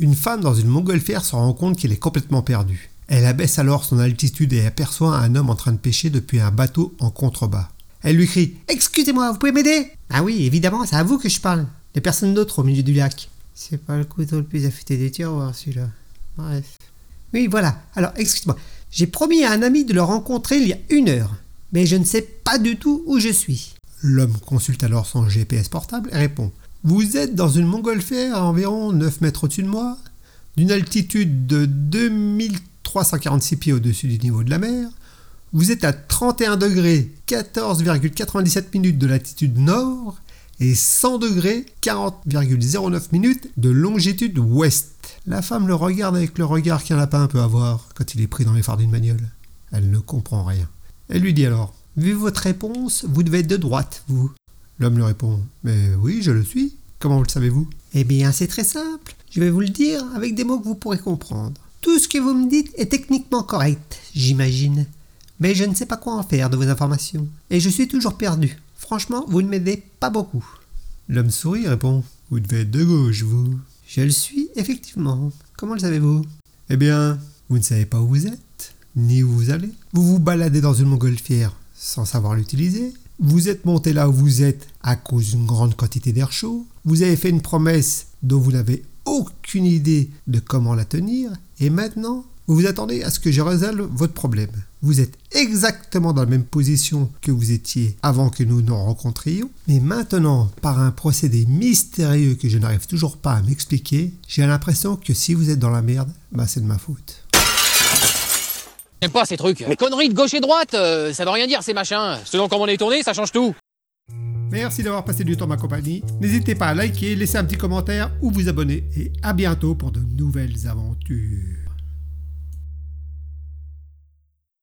Une femme dans une montgolfière se rend compte qu'elle est complètement perdue. Elle abaisse alors son altitude et aperçoit un homme en train de pêcher depuis un bateau en contrebas. Elle lui crie Excusez-moi, vous pouvez m'aider? Ah oui, évidemment, c'est à vous que je parle. Il personne d'autre au milieu du lac. C'est pas le couteau le plus affûté des tiroirs, celui-là. Bref. Oui, voilà. Alors, excusez-moi. J'ai promis à un ami de le rencontrer il y a une heure. Mais je ne sais pas du tout où je suis. L'homme consulte alors son GPS portable et répond Vous êtes dans une montgolfière à environ 9 mètres au-dessus de moi, d'une altitude de 2346 pieds au-dessus du niveau de la mer. Vous êtes à 31 degrés 14,97 minutes de latitude nord et 100 degrés 40,09 minutes de longitude ouest. La femme le regarde avec le regard qu'un lapin peut avoir quand il est pris dans les phares d'une bagnole. Elle ne comprend rien. Elle lui dit alors Vu votre réponse, vous devez être de droite, vous. L'homme lui répond Mais oui, je le suis. Comment vous le savez-vous? Eh bien, c'est très simple. Je vais vous le dire avec des mots que vous pourrez comprendre. Tout ce que vous me dites est techniquement correct, j'imagine. Mais je ne sais pas quoi en faire de vos informations. Et je suis toujours perdu. Franchement, vous ne m'aidez pas beaucoup. L'homme sourit et répond Vous devez être de gauche, vous. Je le suis, effectivement. Comment le savez-vous? Eh bien, vous ne savez pas où vous êtes, ni où vous allez. Vous vous baladez dans une montgolfière sans savoir l'utiliser. Vous êtes monté là où vous êtes à cause d'une grande quantité d'air chaud. Vous avez fait une promesse dont vous n'avez aucune idée de comment la tenir. Et maintenant, vous vous attendez à ce que je résolve votre problème. Vous êtes exactement dans la même position que vous étiez avant que nous nous rencontrions, mais maintenant, par un procédé mystérieux que je n'arrive toujours pas à m'expliquer, j'ai l'impression que si vous êtes dans la merde, bah c'est de ma faute. J'aime pas ces trucs. Les conneries de gauche et droite, euh, ça veut rien dire ces machins. Selon comment on est tourné, ça change tout. Merci d'avoir passé du temps ma compagnie. N'hésitez pas à liker, laisser un petit commentaire ou vous abonner. Et à bientôt pour de nouvelles aventures.